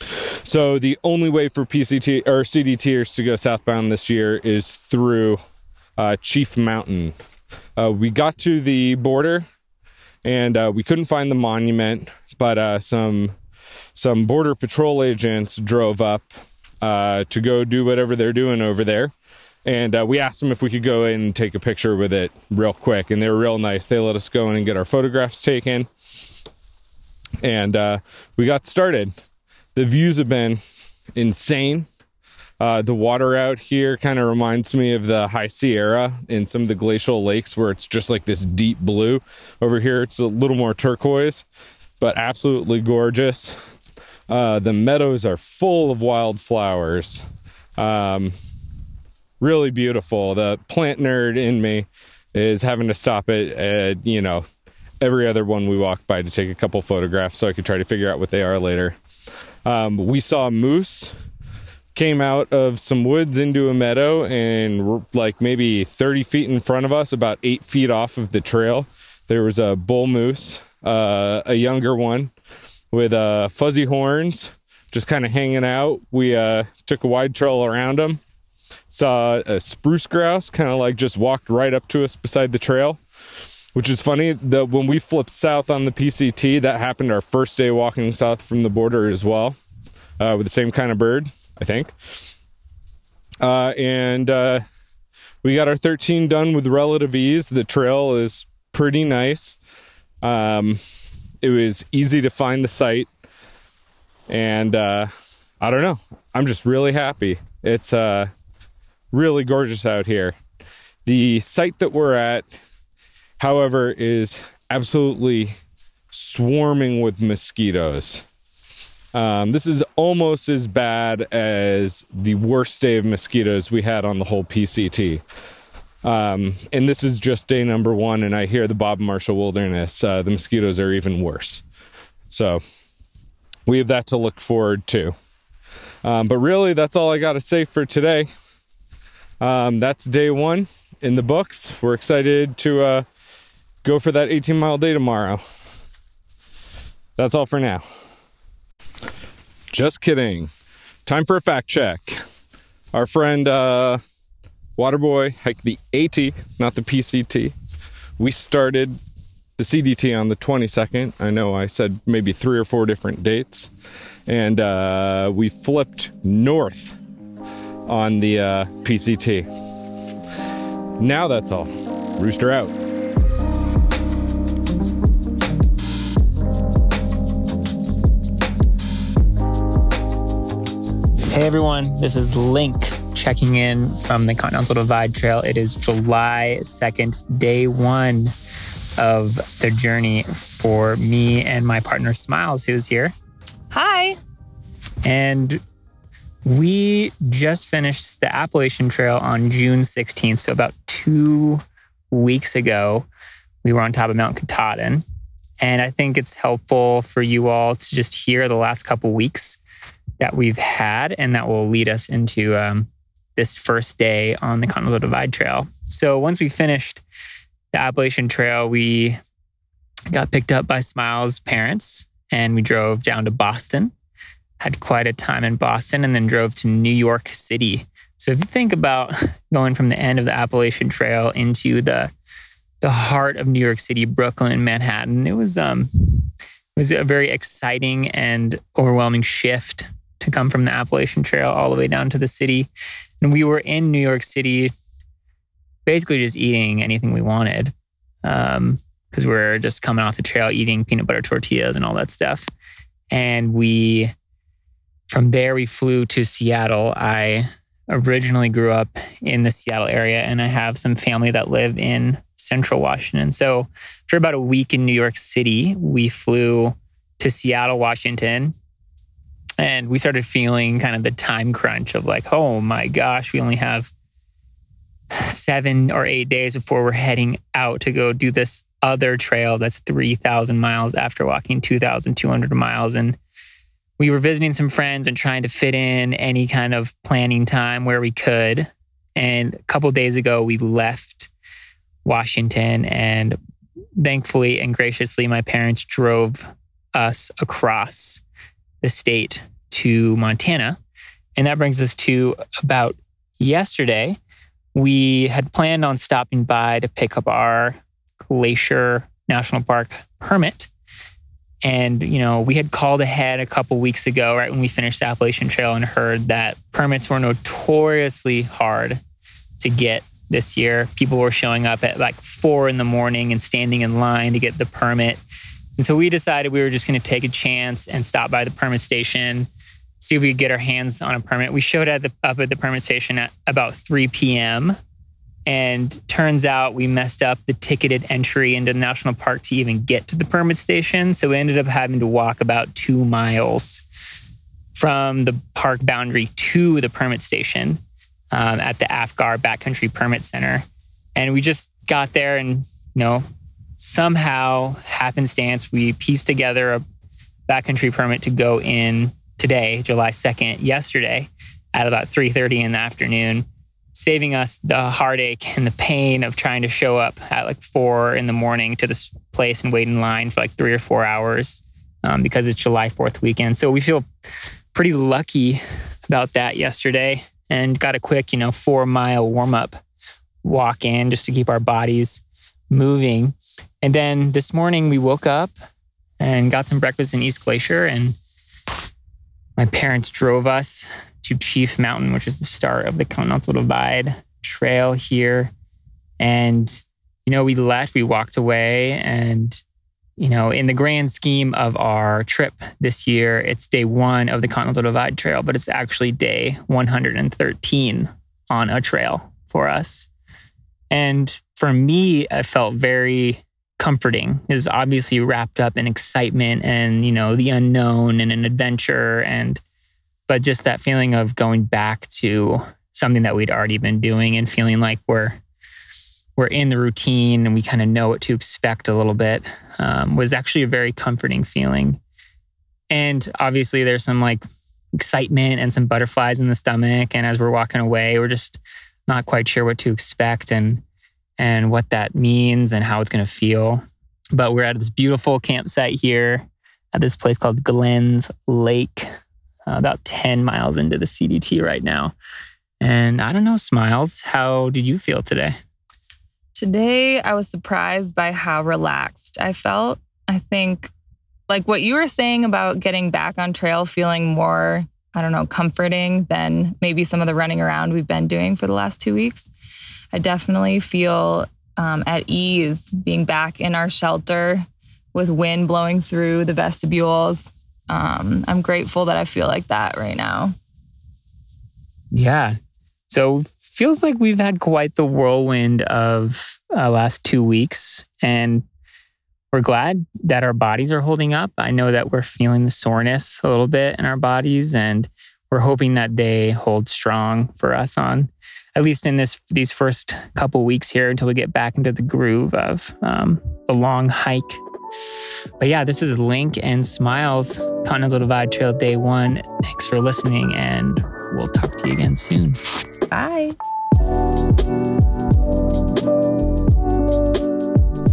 So the only way for PCT or CDTers to go southbound this year is through uh, Chief Mountain. Uh, we got to the border and uh, we couldn't find the monument, but uh, some some border patrol agents drove up uh, to go do whatever they're doing over there. And uh, we asked them if we could go in and take a picture with it real quick. And they were real nice. They let us go in and get our photographs taken. And uh, we got started. The views have been insane. Uh, the water out here kind of reminds me of the High Sierra in some of the glacial lakes where it's just like this deep blue. Over here, it's a little more turquoise, but absolutely gorgeous. Uh, the meadows are full of wildflowers. Um, really beautiful. The plant nerd in me is having to stop it at, you know, every other one we walk by to take a couple photographs so I could try to figure out what they are later. Um, we saw moose came out of some woods into a meadow and like maybe 30 feet in front of us, about eight feet off of the trail, there was a bull moose, uh, a younger one. with uh, fuzzy horns, just kind of hanging out. We uh, took a wide trail around them. Saw a spruce grouse kind of like just walked right up to us beside the trail, which is funny. That when we flipped south on the PCT, that happened our first day walking south from the border as well, uh, with the same kind of bird, I think. Uh, and uh, we got our 13 done with relative ease. The trail is pretty nice. Um, it was easy to find the site, and uh, I don't know. I'm just really happy. It's uh, really gorgeous out here. The site that we're at, however, is absolutely swarming with mosquitoes. Um, this is almost as bad as the worst day of mosquitoes we had on the whole PCT. Um, and this is just day number one, and I hear the Bob Marshall Wilderness, uh, the mosquitoes are even worse. So we have that to look forward to. Um, but really, that's all I got to say for today. Um, that's day one in the books. We're excited to uh, go for that 18 mile day tomorrow. That's all for now. Just kidding. Time for a fact check. Our friend uh, Waterboy hiked the AT, not the PCT. We started the CDT on the 22nd. I know I said maybe three or four different dates. And uh, we flipped north on the uh, PCT. Now that's all. Rooster out. Hey everyone, this is Link checking in from the Continental Divide Trail. It is July 2nd, day one of the journey for me and my partner Smiles, who's here. Hi. And we just finished the Appalachian Trail on June 16th. So about two weeks ago, we were on top of Mount Katahdin. And I think it's helpful for you all to just hear the last couple weeks that we've had, and that will lead us into um, this first day on the Continental Divide Trail. So once we finished the Appalachian Trail, we got picked up by Smiles' parents, and we drove down to Boston. Had quite a time in Boston, and then drove to New York City. So if you think about [LAUGHS] going from the end of the Appalachian Trail into the the heart of New York City, Brooklyn, Manhattan, it was um it was a very exciting and overwhelming shift to come from the Appalachian Trail all the way down to the city. And we were in New York City basically just eating anything we wanted because um, we are just coming off the trail eating peanut butter tortillas and all that stuff. And we, from there, we flew to Seattle. I originally grew up in the Seattle area and I have some family that live in central Washington. So, for about a week in New York City, we flew to Seattle, Washington, and we started feeling kind of the time crunch of like, oh my gosh, we only have seven or eight days before we're heading out to go do this other trail that's 3,000 miles after walking 2,200 miles. And we were visiting some friends and trying to fit in any kind of planning time where we could. And a couple days ago, we left Washington, and thankfully and graciously, my parents drove us across the state to Montana. And that brings us to about yesterday. We had planned on stopping by to pick up our Glacier National Park permit. And, you know, we had called ahead a couple weeks ago, right when we finished the Appalachian Trail, and heard that permits were notoriously hard to get this year. People were showing up at like four in the morning and standing in line to get the permit. And so we decided we were just going to take a chance and stop by the permit station, see if we could get our hands on a permit. We showed at the, up at the permit station at about 3 p.m. And turns out we messed up the ticketed entry into the national park to even get to the permit station. So we ended up having to walk about two miles from the park boundary to the permit station um, at the Apgar Backcountry Permit Center. And we just got there and, you know, somehow happenstance we pieced together a backcountry permit to go in today, July 2nd, yesterday at about 3:30 in the afternoon, saving us the heartache and the pain of trying to show up at like four in the morning to this place and wait in line for like three or four hours um, because it's July 4th weekend. So we feel pretty lucky about that yesterday and got a quick, you know, four mile warm up walk in just to keep our bodies moving. And then this morning we woke up and got some breakfast in East Glacier and my parents drove us to Chief Mountain, which is the start of the Continental Divide trail here. And, you know, we left, we walked away, and, you know, in the grand scheme of our trip this year, it's day one of the Continental Divide Trail, but it's actually day 113 on a trail for us. And for me, it felt very comforting. Is obviously wrapped up in excitement and you know the unknown and an adventure and but just that feeling of going back to something that we'd already been doing and feeling like we're we're in the routine and we kind of know what to expect a little bit um, was actually a very comforting feeling. And obviously there's some like excitement and some butterflies in the stomach and as we're walking away we're just not quite sure what to expect. And and what that means and how it's going to feel. But we're at this beautiful campsite here at this place called Glenns Lake, uh, about 10 miles into the CDT right now. And I don't know, Smiles, how did you feel today? Today, I was surprised by how relaxed I felt. I think, like what you were saying about getting back on trail, feeling more, I don't know, comforting than maybe some of the running around we've been doing for the last two weeks. I definitely feel um, at ease being back in our shelter with wind blowing through the vestibules. Um, I'm grateful that I feel like that right now. Yeah. So feels like we've had quite the whirlwind of uh, last two weeks, and we're glad that our bodies are holding up. I know that we're feeling the soreness a little bit in our bodies, and we're hoping that they hold strong for us on at least in this these first couple weeks here until we get back into the groove of um, the long hike. But yeah, this is Link and Smiles, Continental Divide Trail Day One. Thanks for listening, and we'll talk to you again soon. Bye.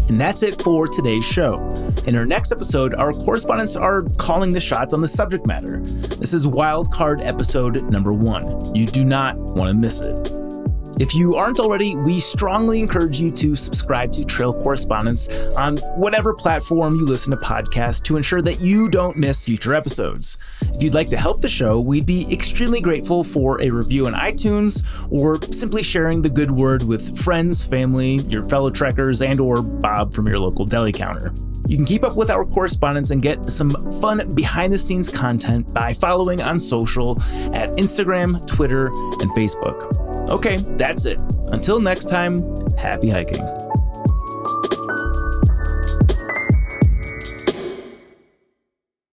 And that's it for today's show. In our next episode, our correspondents are calling the shots on the subject matter. This is wildcard episode number one. You do not want to miss it. If you aren't already, we strongly encourage you to subscribe to Trail Correspondence on whatever platform you listen to podcasts to ensure that you don't miss future episodes. If you'd like to help the show, we'd be extremely grateful for a review on iTunes or simply sharing the good word with friends, family, your fellow trekkers, and or Bob from your local deli counter. You can keep up with our correspondence and get some fun behind the scenes content by following on social at Instagram, Twitter, and Facebook. Okay, that's it. Until next time, happy hiking.